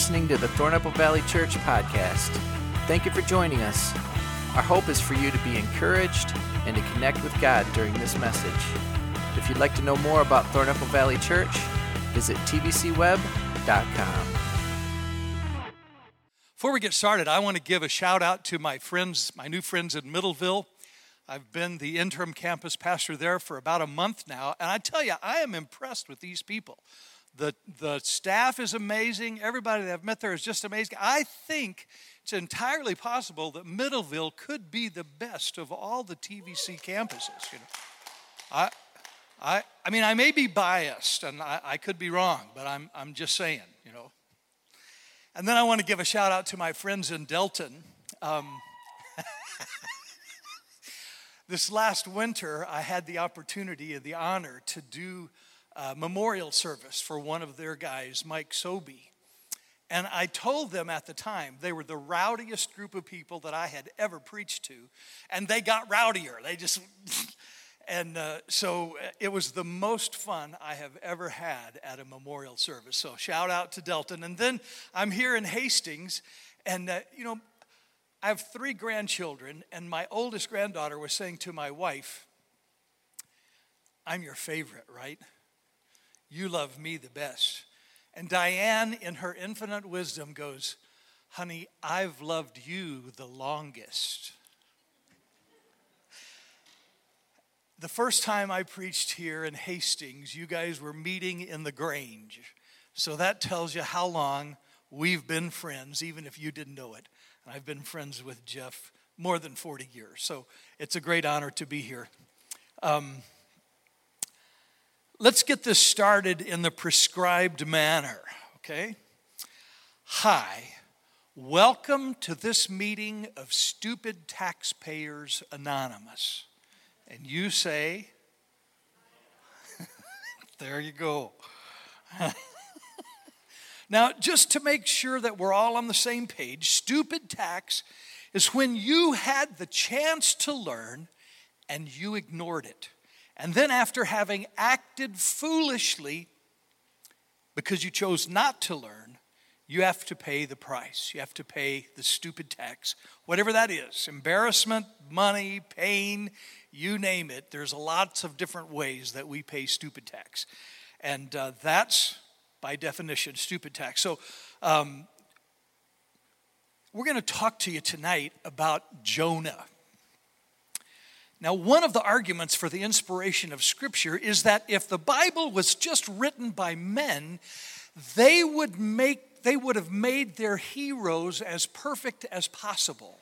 listening to the Thornapple Valley Church podcast. Thank you for joining us. Our hope is for you to be encouraged and to connect with God during this message. If you'd like to know more about Thornapple Valley Church, visit tvcweb.com. Before we get started, I want to give a shout out to my friends, my new friends in Middleville. I've been the interim campus pastor there for about a month now, and I tell you, I am impressed with these people. The, the staff is amazing. Everybody that I've met there is just amazing. I think it's entirely possible that Middleville could be the best of all the TVC campuses. You know, I, I, I mean, I may be biased, and I, I could be wrong, but I'm, I'm just saying, you know. And then I want to give a shout out to my friends in Delton. Um, this last winter, I had the opportunity and the honor to do a memorial service for one of their guys, Mike Sobey. And I told them at the time they were the rowdiest group of people that I had ever preached to, and they got rowdier. They just, and uh, so uh, it was the most fun I have ever had at a memorial service. So shout out to Delton. And then I'm here in Hastings, and uh, you know, I have three grandchildren, and my oldest granddaughter was saying to my wife, I'm your favorite, right? You love me the best. And Diane, in her infinite wisdom, goes, Honey, I've loved you the longest. The first time I preached here in Hastings, you guys were meeting in the Grange. So that tells you how long we've been friends, even if you didn't know it. And I've been friends with Jeff more than 40 years. So it's a great honor to be here. Um, let's get this started in the prescribed manner, okay? Hi, welcome to this meeting of Stupid Taxpayers Anonymous. And you say, there you go. now, just to make sure that we're all on the same page, stupid tax is when you had the chance to learn and you ignored it. And then, after having acted foolishly because you chose not to learn, you have to pay the price. You have to pay the stupid tax, whatever that is embarrassment, money, pain, you name it. There's lots of different ways that we pay stupid tax. And uh, that's, by definition, stupid tax. So, um, we're going to talk to you tonight about Jonah. Now, one of the arguments for the inspiration of Scripture is that if the Bible was just written by men, they would, make, they would have made their heroes as perfect as possible.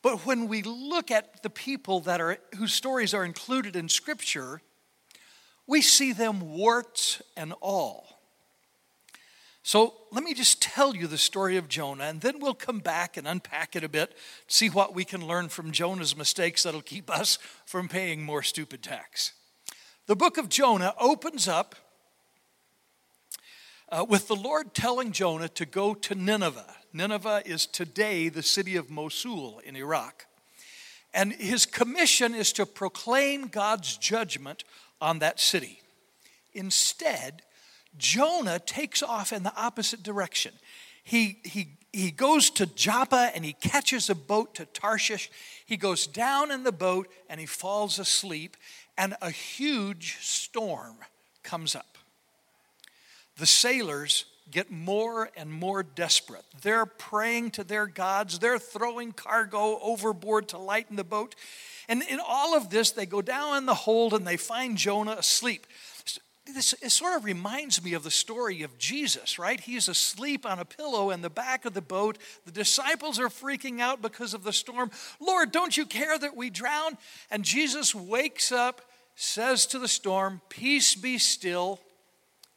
But when we look at the people that are, whose stories are included in Scripture, we see them warts and all. So let me just tell you the story of Jonah, and then we'll come back and unpack it a bit, see what we can learn from Jonah's mistakes that'll keep us from paying more stupid tax. The book of Jonah opens up uh, with the Lord telling Jonah to go to Nineveh. Nineveh is today the city of Mosul in Iraq. And his commission is to proclaim God's judgment on that city. Instead, Jonah takes off in the opposite direction. He, he, he goes to Joppa and he catches a boat to Tarshish. He goes down in the boat and he falls asleep, and a huge storm comes up. The sailors get more and more desperate. They're praying to their gods, they're throwing cargo overboard to lighten the boat. And in all of this, they go down in the hold and they find Jonah asleep this it sort of reminds me of the story of Jesus, right? He's asleep on a pillow in the back of the boat. The disciples are freaking out because of the storm. Lord, don't you care that we drown? And Jesus wakes up, says to the storm, Peace be still,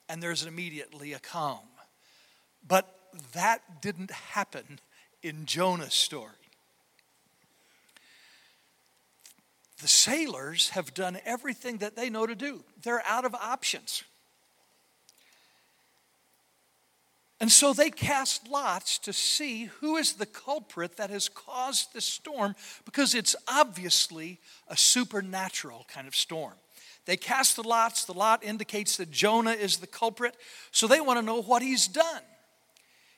and there's immediately a calm. But that didn't happen in Jonah's story. The sailors have done everything that they know to do, they're out of options. And so they cast lots to see who is the culprit that has caused the storm because it's obviously a supernatural kind of storm. They cast the lots, the lot indicates that Jonah is the culprit, so they want to know what he's done.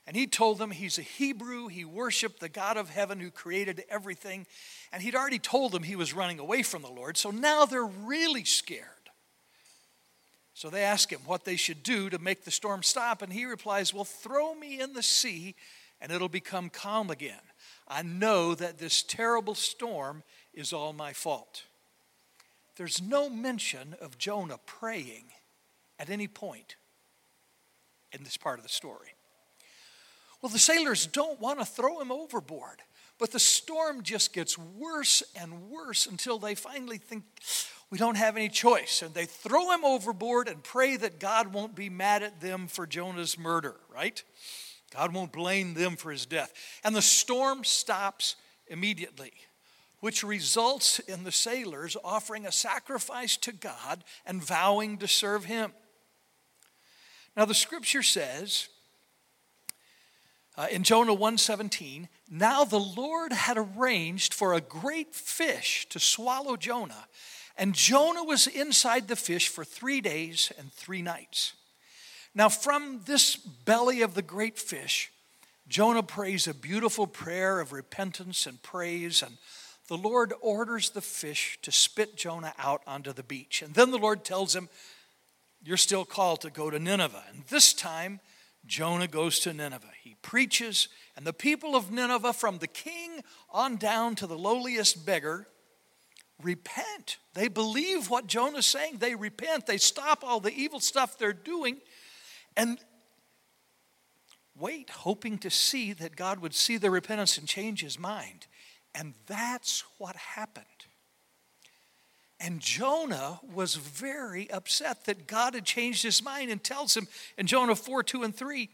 And he told them he's a Hebrew. He worshiped the God of heaven who created everything. And he'd already told them he was running away from the Lord. So now they're really scared. So they ask him what they should do to make the storm stop. And he replies, Well, throw me in the sea and it'll become calm again. I know that this terrible storm is all my fault. There's no mention of Jonah praying at any point in this part of the story. Well, the sailors don't want to throw him overboard, but the storm just gets worse and worse until they finally think, we don't have any choice. And they throw him overboard and pray that God won't be mad at them for Jonah's murder, right? God won't blame them for his death. And the storm stops immediately, which results in the sailors offering a sacrifice to God and vowing to serve him. Now, the scripture says uh, in Jonah 1:17, now the Lord had arranged for a great fish to swallow Jonah, and Jonah was inside the fish for 3 days and 3 nights. Now from this belly of the great fish, Jonah prays a beautiful prayer of repentance and praise and the Lord orders the fish to spit Jonah out onto the beach. And then the Lord tells him, You're still called to go to Nineveh. And this time, Jonah goes to Nineveh. He preaches, and the people of Nineveh, from the king on down to the lowliest beggar, repent. They believe what Jonah's saying. They repent. They stop all the evil stuff they're doing and wait, hoping to see that God would see their repentance and change his mind. And that's what happened. And Jonah was very upset that God had changed his mind and tells him in Jonah 4 2 and 3,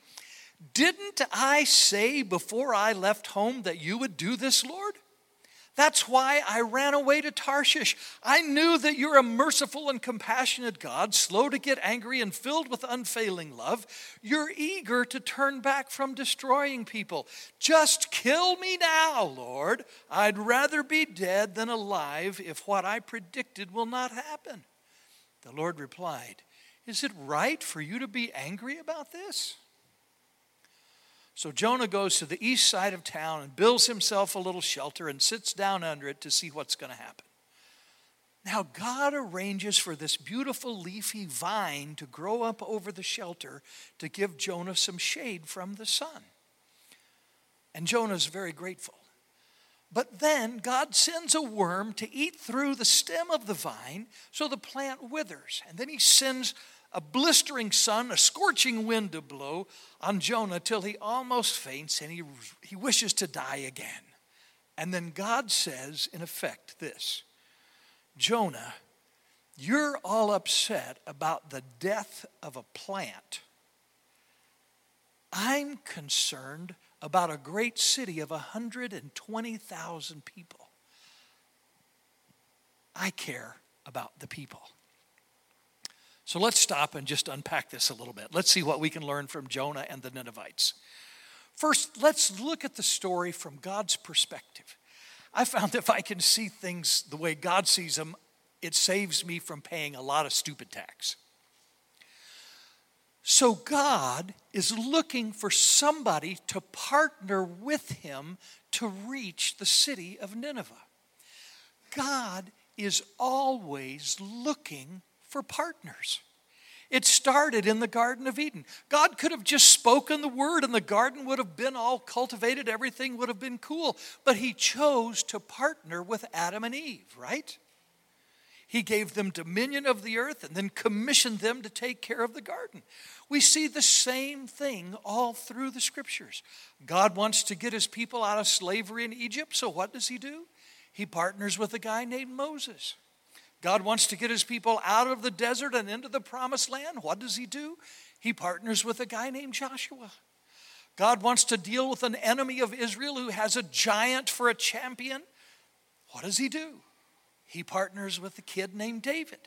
Didn't I say before I left home that you would do this, Lord? That's why I ran away to Tarshish. I knew that you're a merciful and compassionate God, slow to get angry and filled with unfailing love. You're eager to turn back from destroying people. Just kill me now, Lord. I'd rather be dead than alive if what I predicted will not happen. The Lord replied, Is it right for you to be angry about this? So Jonah goes to the east side of town and builds himself a little shelter and sits down under it to see what's going to happen. Now, God arranges for this beautiful leafy vine to grow up over the shelter to give Jonah some shade from the sun. And Jonah's very grateful. But then God sends a worm to eat through the stem of the vine so the plant withers. And then he sends a blistering sun, a scorching wind to blow on Jonah till he almost faints and he, he wishes to die again. And then God says, in effect, this Jonah, you're all upset about the death of a plant. I'm concerned about a great city of 120,000 people. I care about the people. So let's stop and just unpack this a little bit. Let's see what we can learn from Jonah and the Ninevites. First, let's look at the story from God's perspective. I found if I can see things the way God sees them, it saves me from paying a lot of stupid tax. So, God is looking for somebody to partner with him to reach the city of Nineveh. God is always looking for partners. It started in the Garden of Eden. God could have just spoken the word and the garden would have been all cultivated, everything would have been cool. But He chose to partner with Adam and Eve, right? He gave them dominion of the earth and then commissioned them to take care of the garden. We see the same thing all through the scriptures. God wants to get his people out of slavery in Egypt, so what does he do? He partners with a guy named Moses. God wants to get his people out of the desert and into the promised land. What does he do? He partners with a guy named Joshua. God wants to deal with an enemy of Israel who has a giant for a champion. What does he do? He partners with a kid named David.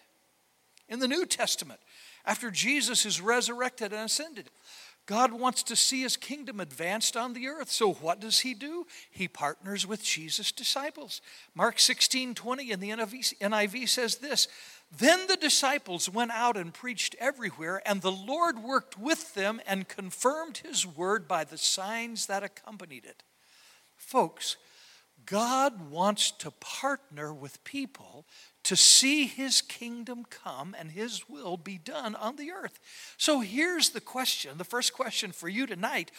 In the New Testament, after Jesus is resurrected and ascended, God wants to see his kingdom advanced on the earth. So what does he do? He partners with Jesus' disciples. Mark 16 20 in the NIV, NIV says this Then the disciples went out and preached everywhere, and the Lord worked with them and confirmed his word by the signs that accompanied it. Folks, God wants to partner with people to see his kingdom come and his will be done on the earth. So here's the question the first question for you tonight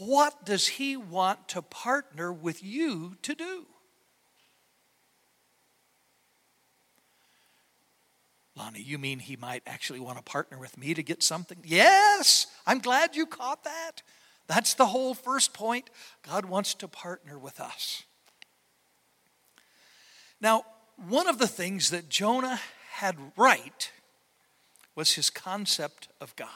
What does he want to partner with you to do? Lonnie, you mean he might actually want to partner with me to get something? Yes, I'm glad you caught that. That's the whole first point. God wants to partner with us. Now, one of the things that Jonah had right was his concept of God.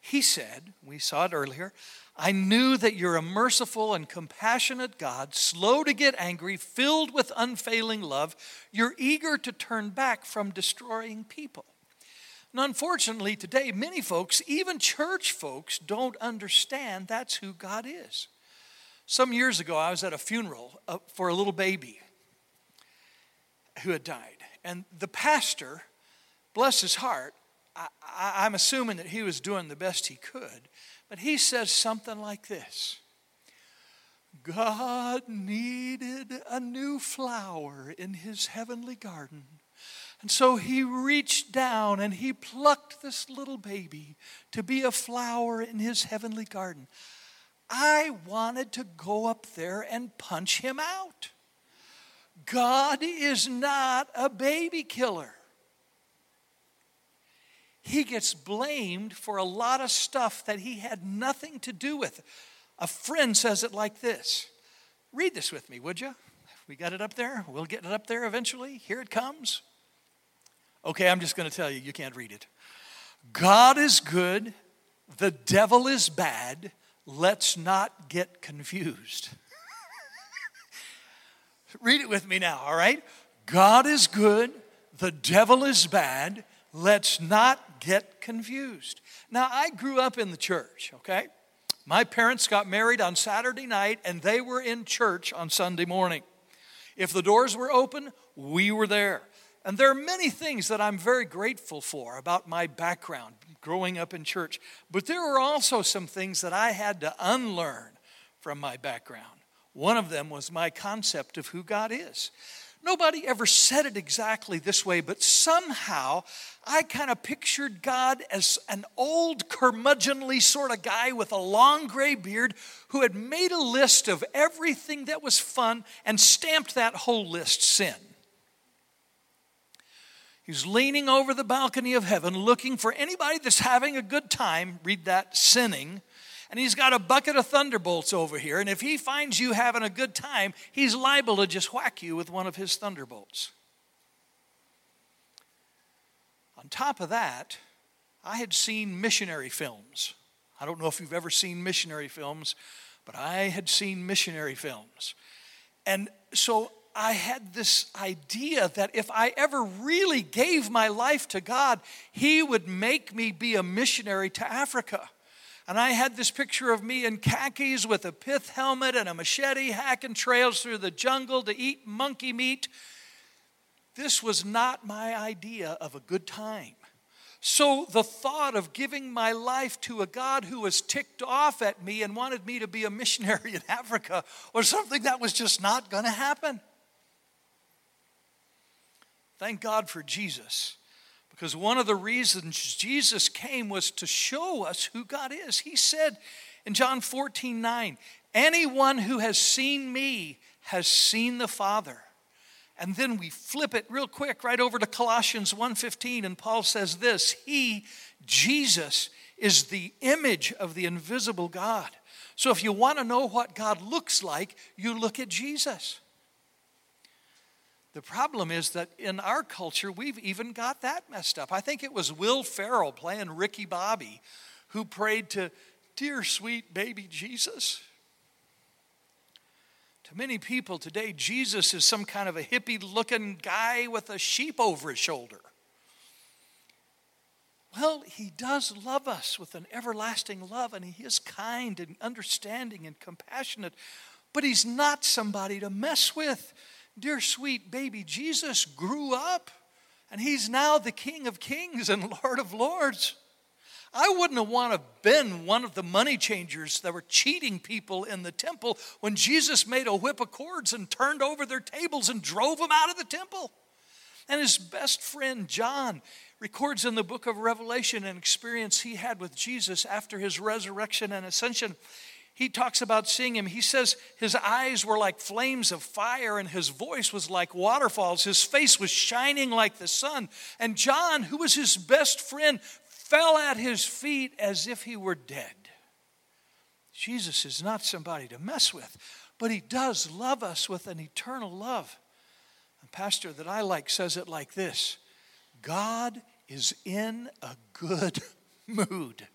He said, we saw it earlier, I knew that you're a merciful and compassionate God, slow to get angry, filled with unfailing love. You're eager to turn back from destroying people. And unfortunately, today, many folks, even church folks, don't understand that's who God is. Some years ago, I was at a funeral uh, for a little baby who had died. And the pastor, bless his heart, I, am assuming that he was doing the best he could, but he says something like this God needed a new flower in his heavenly garden. And so he reached down and he plucked this little baby to be a flower in his heavenly garden. I wanted to go up there and punch him out. God is not a baby killer. He gets blamed for a lot of stuff that he had nothing to do with. A friend says it like this Read this with me, would you? We got it up there. We'll get it up there eventually. Here it comes. Okay, I'm just going to tell you, you can't read it. God is good, the devil is bad. Let's not get confused. Read it with me now, all right? God is good, the devil is bad. Let's not get confused. Now, I grew up in the church, okay? My parents got married on Saturday night and they were in church on Sunday morning. If the doors were open, we were there. And there are many things that I'm very grateful for about my background growing up in church. But there were also some things that I had to unlearn from my background. One of them was my concept of who God is. Nobody ever said it exactly this way, but somehow I kind of pictured God as an old, curmudgeonly sort of guy with a long gray beard who had made a list of everything that was fun and stamped that whole list sin. He's leaning over the balcony of heaven looking for anybody that's having a good time, read that, sinning. And he's got a bucket of thunderbolts over here. And if he finds you having a good time, he's liable to just whack you with one of his thunderbolts. On top of that, I had seen missionary films. I don't know if you've ever seen missionary films, but I had seen missionary films. And so I had this idea that if I ever really gave my life to God, He would make me be a missionary to Africa. And I had this picture of me in khakis with a pith helmet and a machete hacking trails through the jungle to eat monkey meat. This was not my idea of a good time. So the thought of giving my life to a God who was ticked off at me and wanted me to be a missionary in Africa was something that was just not going to happen. Thank God for Jesus. Because one of the reasons Jesus came was to show us who God is. He said in John 14, 9, anyone who has seen me has seen the Father. And then we flip it real quick right over to Colossians 1:15 and Paul says this, he Jesus is the image of the invisible God. So if you want to know what God looks like, you look at Jesus. The problem is that in our culture, we've even got that messed up. I think it was Will Ferrell playing Ricky Bobby who prayed to, Dear sweet baby Jesus. To many people today, Jesus is some kind of a hippie looking guy with a sheep over his shoulder. Well, he does love us with an everlasting love, and he is kind and understanding and compassionate, but he's not somebody to mess with. Dear sweet baby Jesus grew up And he's now the King of Kings and Lord of Lords. I wouldn't have want to have been one of the money changers that were cheating people in the temple when Jesus made a whip of cords and turned over their tables and drove them out of the temple. And his best friend John records in the book of Revelation an experience he had with Jesus after his resurrection and ascension. He talks about seeing him. He says his eyes were like flames of fire and his voice was like waterfalls. His face was shining like the sun. And John, who was his best friend, fell at his feet as if he were dead. Jesus is not somebody to mess with, but he does love us with an eternal love. A pastor that I like says it like this God is in a good mood.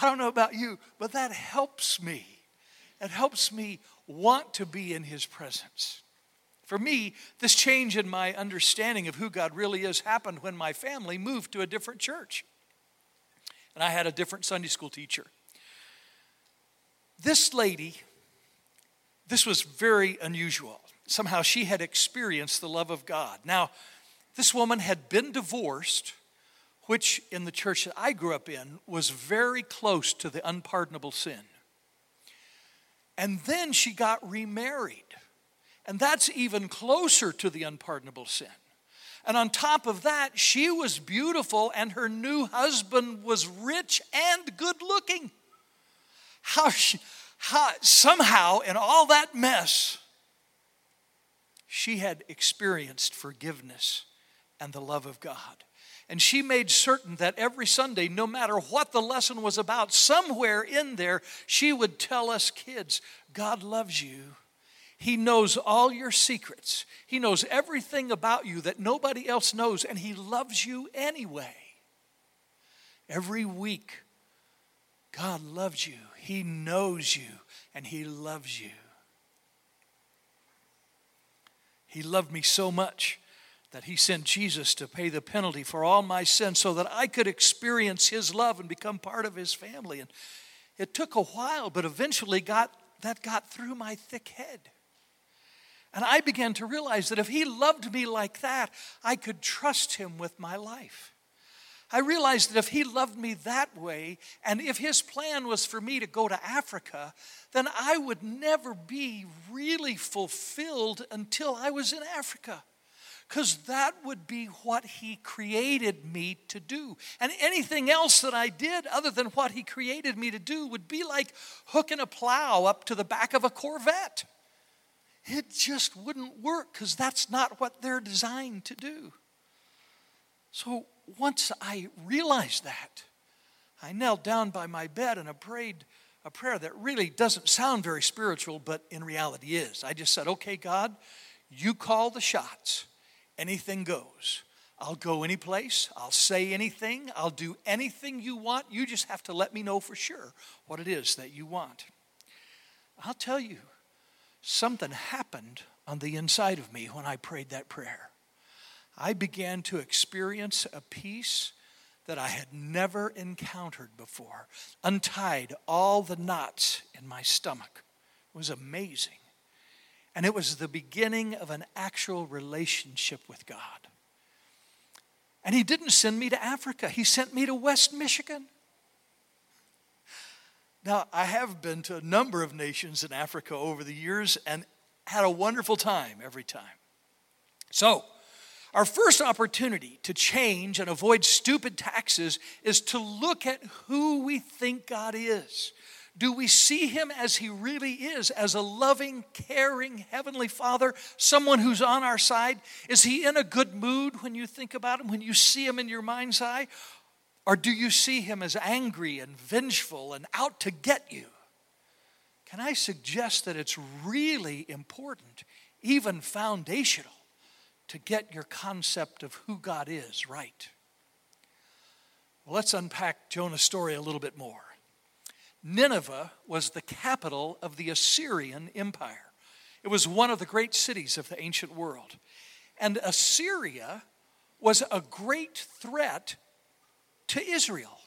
I don't know about you, but that helps me. It helps me want to be in his presence. For me, this change in my understanding of who God really is happened when my family moved to a different church and I had a different Sunday school teacher. This lady, this was very unusual. Somehow she had experienced the love of God. Now, this woman had been divorced, which in the church that I grew up in was very close to the unpardonable sin. And then she got remarried. And that's even closer to the unpardonable sin. And on top of that, she was beautiful and her new husband was rich and good looking. How, she, how somehow, in all that mess, she had experienced forgiveness and the love of God. And she made certain that every Sunday, no matter what the lesson was about, somewhere in there, she would tell us kids, God loves you he knows all your secrets. He knows everything about you that nobody else knows, and He loves you anyway. Every week, God loves you. He knows you, and He loves you. He loved me so much that He sent Jesus to pay the penalty for all my sins so that I could experience His love and become part of His family. And it took a while, but eventually got, that got through my thick head. And I began to realize that if He loved me like that, I could trust Him with my life. I realized that if He loved me that way, and if His plan was for me to go to Africa, then I would never be really fulfilled until I was in Africa. Because that would be what He created me to do. And anything else that I did other than what He created me to do would be like hooking a plow up to the back of a Corvette it just wouldn't work because that's not what they're designed to do. So once I realized that, I knelt down by my bed and I prayed a prayer that really doesn't sound very spiritual, but in reality is. I just said, Okay, God, you call the shots. Anything goes. I'll go any place. I'll say anything. I'll do anything you want. You just have to let me know for sure what it is that you want. I'll tell you, something happened on the inside of me when I prayed that prayer. I began to experience a peace that I had never encountered before, untied all the knots in my stomach. It was amazing. And it was the beginning of an actual relationship with God. And He didn't send me to Africa, He sent me to West Michigan. Now, I have been to a number of nations in Africa over the years and had a wonderful time every time. So, our first opportunity to change and avoid stupid taxes is to look at who we think God is. Do we see him as he really is, as a loving, caring Heavenly Father, someone who's on our side? Is he in a good mood when you think about him, when you see him in your mind's eye? Or do you see him as angry and vengeful and out to get you? Can I suggest that it's really important, even foundational, to get your concept of who God is right? Well, let's unpack Jonah's story a little bit more. Nineveh was the capital of the Assyrian Empire. It was one of the great cities of the ancient world. And Assyria was a great threat to Israel.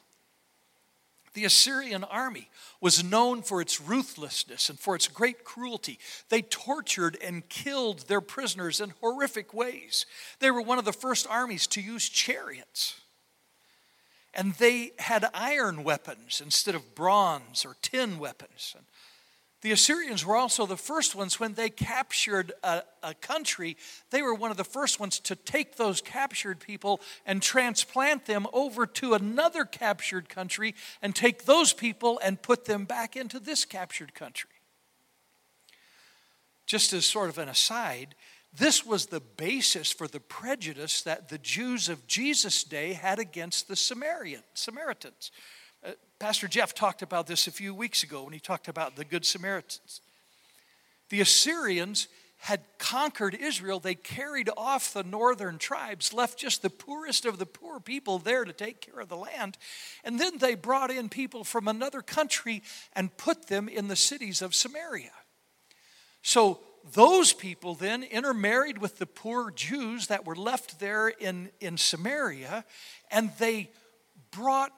The Assyrian army was known for its ruthlessness and for its great cruelty. They tortured and killed their prisoners in horrific ways. They were one of the first armies to use chariots. And they had iron weapons instead of bronze or tin weapons. And the Assyrians were also the first ones when they captured a, a, country, they were one of the first ones to take those captured people and transplant them over to another captured country and take those people and put them back into this captured country. Just as sort of an aside, this was the basis for the prejudice that the Jews of Jesus' day had against the Samaritan, Samaritans. Uh, Pastor Jeff talked about this a few weeks ago when he talked about the Good Samaritans. The Assyrians had conquered Israel, they carried off the northern tribes, left just the poorest of the poor people there to take care of the land. And then they brought in people from another country and put them in the cities of Samaria. So those people then intermarried with the poor Jews that were left there in, in Samaria, and they brought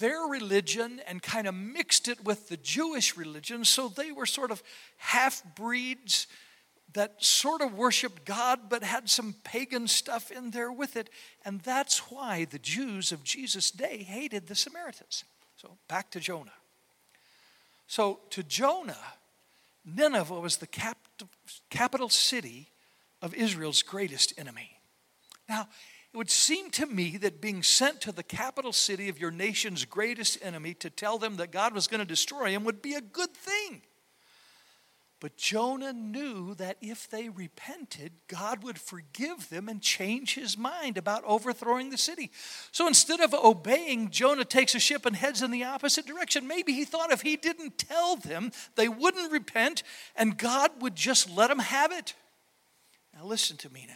their religion and kind of mixed it with the Jewish religion. So they were sort of half breeds that sort of worshiped God but had some pagan stuff in there with it. And that's why the Jews of Jesus' day hated the Samaritans. So back to Jonah. So to Jonah, Nineveh was the cap- capital city of Israel's greatest enemy. Now, it would seem to me that being sent to the capital city of your nation's greatest enemy to tell them that God was going to destroy him would be a good thing. But Jonah knew that if they repented, God would forgive them and change his mind about overthrowing the city. So instead of obeying, Jonah takes a ship and heads in the opposite direction. Maybe he thought if he didn't tell them, they wouldn't repent and God would just let them have it. Now, listen to me now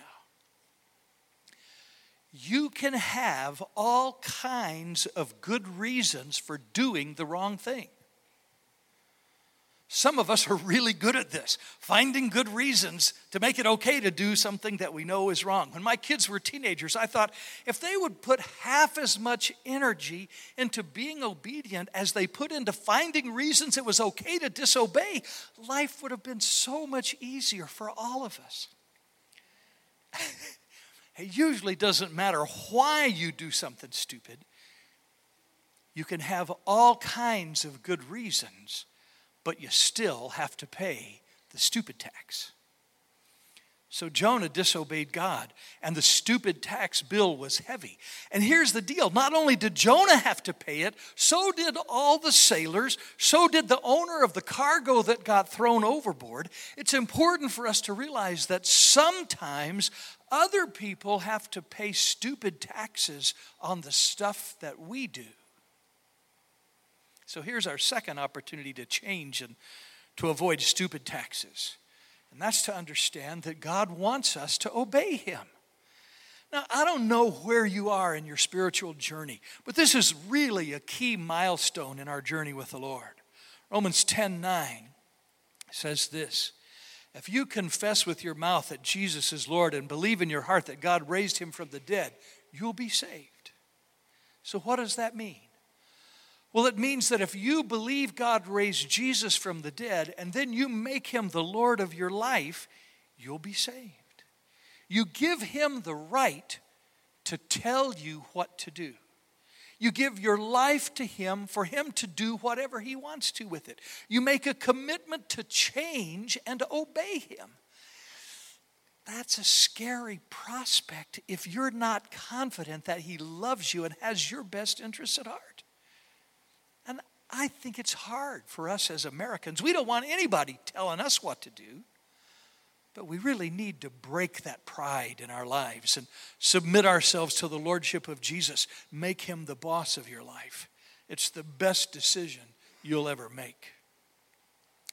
you can have all kinds of good reasons for doing the wrong thing. Some of us are really good at this, finding good reasons to make it okay to do something that we know is wrong. When my kids were teenagers, I thought if they would put half as much energy into being obedient as they put into finding reasons it was okay to disobey, life would have been so much easier for all of us. It usually doesn't matter why you do something stupid. You can have all kinds of good reasons, but you still have to pay the stupid tax. So Jonah disobeyed God, and the stupid tax bill was heavy. And here's the deal not only did Jonah have to pay it, so did all the sailors, so did the owner of the cargo that got thrown overboard. It's important for us to realize that sometimes other people have to pay stupid taxes on the stuff that we do. So here's our second opportunity to change and to avoid stupid taxes. And that's to understand that God wants us to obey Him. Now, I don't know where you are in your spiritual journey, but this is really a key milestone in our journey with the Lord. Romans 10 9 says this If you confess with your mouth that Jesus is Lord and believe in your heart that God raised him from the dead, you'll be saved. So, what does that mean? Well, it means that if you believe God raised Jesus from the dead and then you make him the Lord of your life, you'll be saved. You give him the right to tell you what to do. You give your life to him for him to do whatever he wants to with it. You make a commitment to change and to obey him. That's a scary prospect if you're not confident that he loves you and has your best interests at heart. I think it's hard for us as Americans. We don't want anybody telling us what to do, but we really need to break that pride in our lives and submit ourselves to the Lordship of Jesus. Make him the boss of your life. It's the best decision you'll ever make.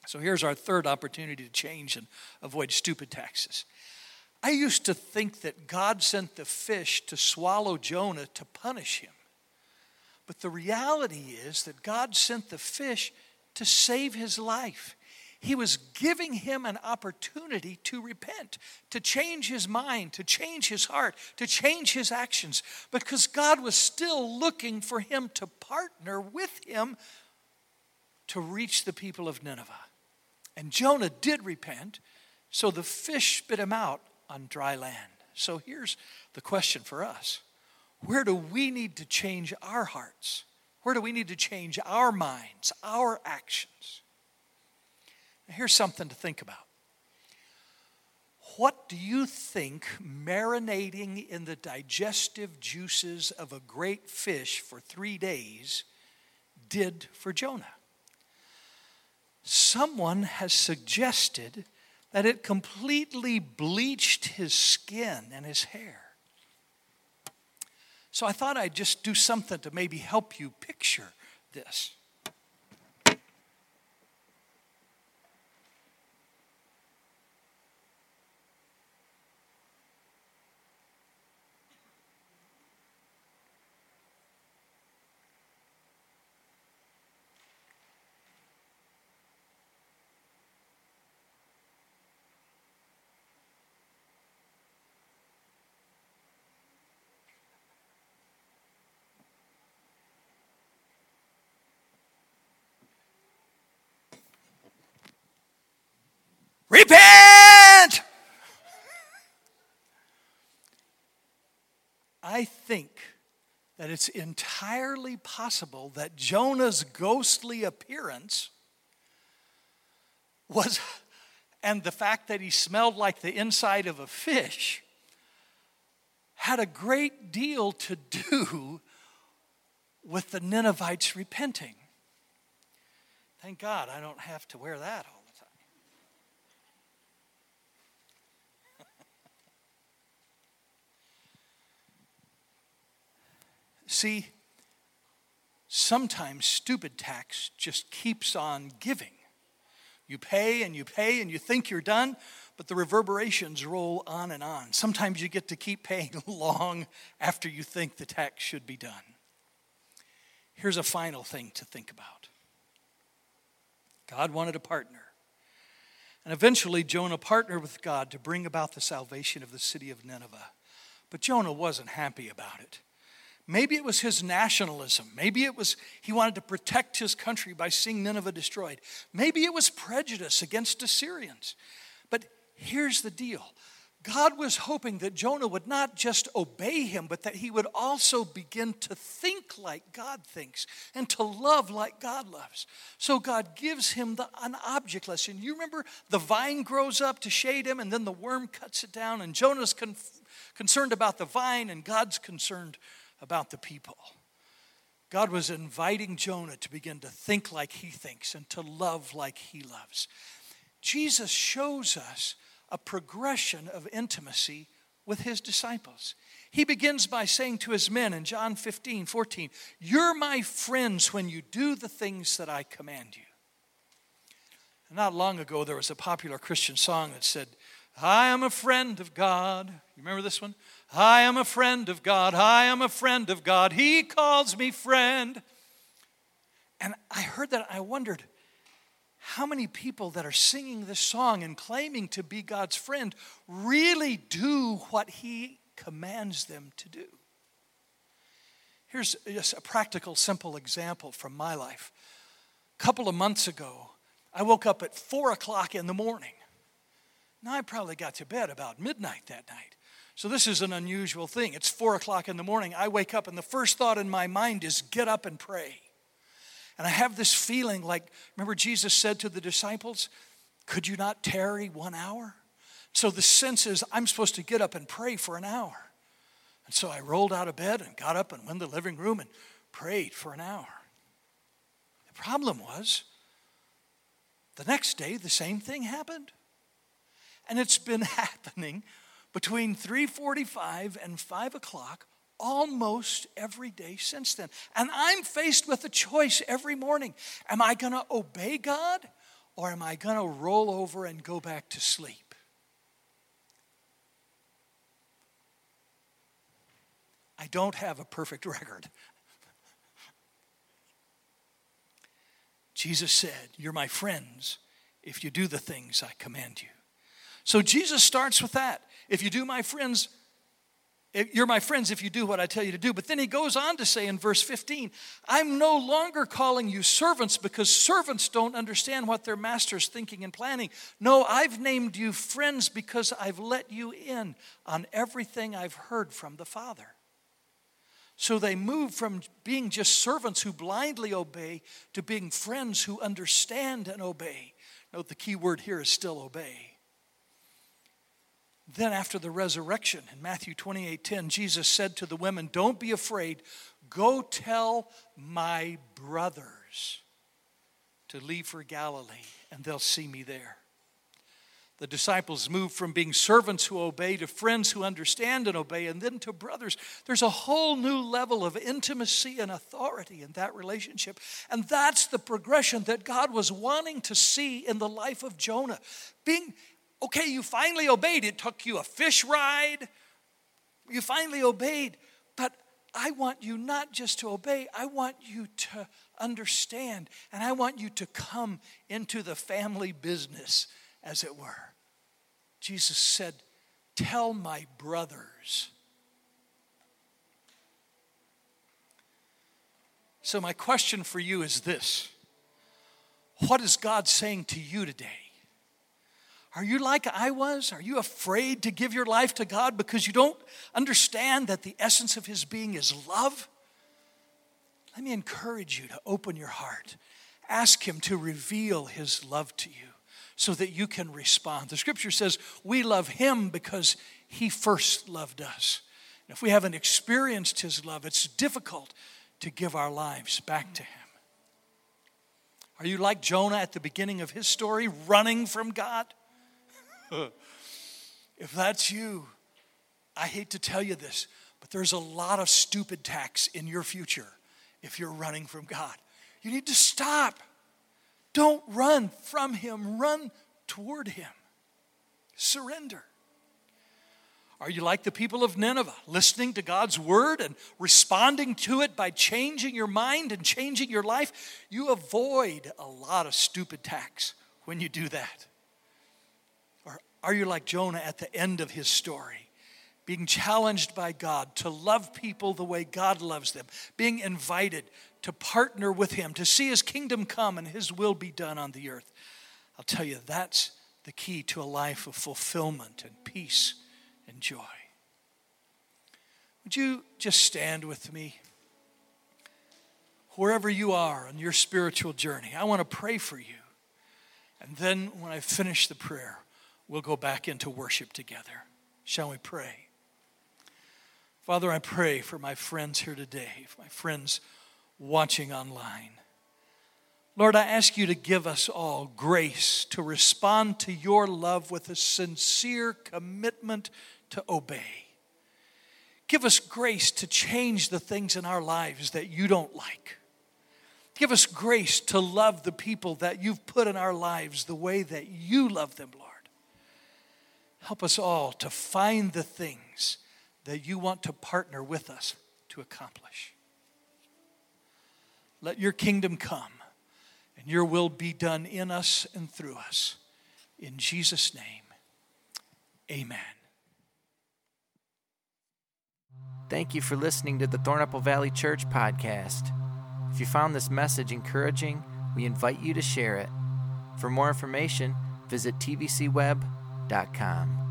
So here's our third opportunity to change and avoid stupid taxes. I used to think that God sent the fish to swallow Jonah to punish him. But the reality is that God sent the fish to save his life. He was giving him an opportunity to repent, to change his mind, to change his heart, to change his actions, because God was still looking for him to partner with him to reach the people of Nineveh. And Jonah did repent, so the fish spit him out on dry land. So here's the question for us Where do we need to change our hearts? Where do we need to change our minds, our actions? Here's something to think about. What do you think marinating in the digestive juices of a great fish for three days did for Jonah? Someone has suggested that it completely bleached his skin and his hair. So I thought I'd just do something to maybe help you picture this. Repent! I think that it's entirely possible that Jonah's ghostly appearance was, and the fact that he smelled like the inside of a fish, had a great deal to do with the Ninevites repenting. Thank God I don't have to wear that all See, sometimes stupid tax just keeps on giving. You pay and you pay and you think you're done, but the reverberations roll on and on. Sometimes you get to keep paying long after you think the tax should be done. Here's a final thing to think about God wanted a partner. And eventually, Jonah partnered with God to bring about the salvation of the city of Nineveh. But Jonah wasn't happy about it. Maybe it was his nationalism. Maybe it was he wanted to protect his country by seeing Nineveh destroyed. Maybe it was prejudice against Assyrians. But here's the deal God was hoping that Jonah would not just obey him, but that he would also begin to think like God thinks and to love like God loves. So God gives him the, an object lesson. You remember the vine grows up to shade him, and then the worm cuts it down, and Jonah's con- concerned about the vine, and God's concerned about the people. God was inviting Jonah to begin to think like he thinks and to love like he loves. Jesus shows us a progression of intimacy with his disciples. He begins by saying to his men in John 15, 14, You're my friends when you do the things that I command you. not long ago, there was a popular Christian song that said, I am a friend of God. You remember this one? I am a friend of God. I am a friend of God. He calls me friend. And I heard that. I wondered how many people that are singing this song and claiming to be God's friend really do what He commands them to do. Here's just a practical, simple example from my life. A couple of months ago, I woke up at four o'clock in the morning. Now, I probably got to bed about midnight that night. So, this is an unusual thing. It's four o'clock in the morning. I wake up, and the first thought in my mind is get up and pray. And I have this feeling like, remember, Jesus said to the disciples, Could you not tarry one hour? So, the sense is, I'm supposed to get up and pray for an hour. And so I rolled out of bed and got up and went to the living room and prayed for an hour. The problem was, the next day, the same thing happened. And it's been happening between 3:45 and 5 o'clock almost every day since then. And I'm faced with a choice every morning. Am I going to obey God or am I going to roll over and go back to sleep? I don't have a perfect record. Jesus said, You're my friends if you do the things I command you. So Jesus starts with that. If you do my friends, you're my friends if you do what I tell you to do. But then he goes on to say in verse 15, I'm no longer calling you servants because servants don't understand what their master's thinking and planning. No, I've named you friends because I've let you in on everything I've heard from the Father. So they move from being just servants who blindly obey to being friends who understand and obey. Note the key word here is still obey. Then after the resurrection in Matthew 28:10 Jesus said to the women, "Don't be afraid. Go tell my brothers to leave for Galilee and they'll see me there." The disciples moved from being servants who obey to friends who understand and obey, and then to brothers. There's a whole new level of intimacy and authority in that relationship. And that's the progression that God was wanting to see in the life of Jonah. Being, okay, you finally obeyed. It took you a fish ride, you finally obeyed. But I want you not just to obey, I want you to understand, and I want you to come into the family business as it were. Jesus said, Tell my brothers. So, my question for you is this What is God saying to you today? Are you like I was? Are you afraid to give your life to God because you don't understand that the essence of His being is love? Let me encourage you to open your heart. Ask Him to reveal His love to you so that you can respond. The scripture says we love him because he first loved us. And if we haven't experienced his love, it's difficult to give our lives back to him. Are you like Jonah at the beginning of his story, running from God? if that's you, I hate to tell you this, but there's a lot of stupid tax in your future if you're running from God. You need to stop. Don't run from Him, run toward Him. Surrender. Are you like the people of Nineveh, listening to God's word and responding to it by changing your mind and changing your life? You avoid a lot of stupid tax when you do that. Are you like Jonah at the end of his story, being challenged by God to love people the way God loves them, being invited to partner with Him, to see His kingdom come and His will be done on the earth. I'll tell you, that's the key to a life of fulfillment and peace and joy. Would you just stand with me? Wherever you are on your spiritual journey, I want to pray for you. And then when I finish the prayer, we'll go back into worship together. Shall we pray? Father, I pray for my friends here today, for my friends watching online. Lord, I ask you to give us all grace to respond to your love with a sincere commitment to obey. Give us grace to change the things in our lives that you don't like. Give us grace to love the people that you've put in our lives the way that you love them, Lord. Help us all to find the things that you want to partner with us to accomplish. Let your kingdom come and your will be done in us and through us. In Jesus' name, amen. Thank you for listening to the Thornapple Valley Church podcast. If you found this message encouraging, we invite you to share it. For more information, visit tvcweb.com www.thebrandonbrown.com.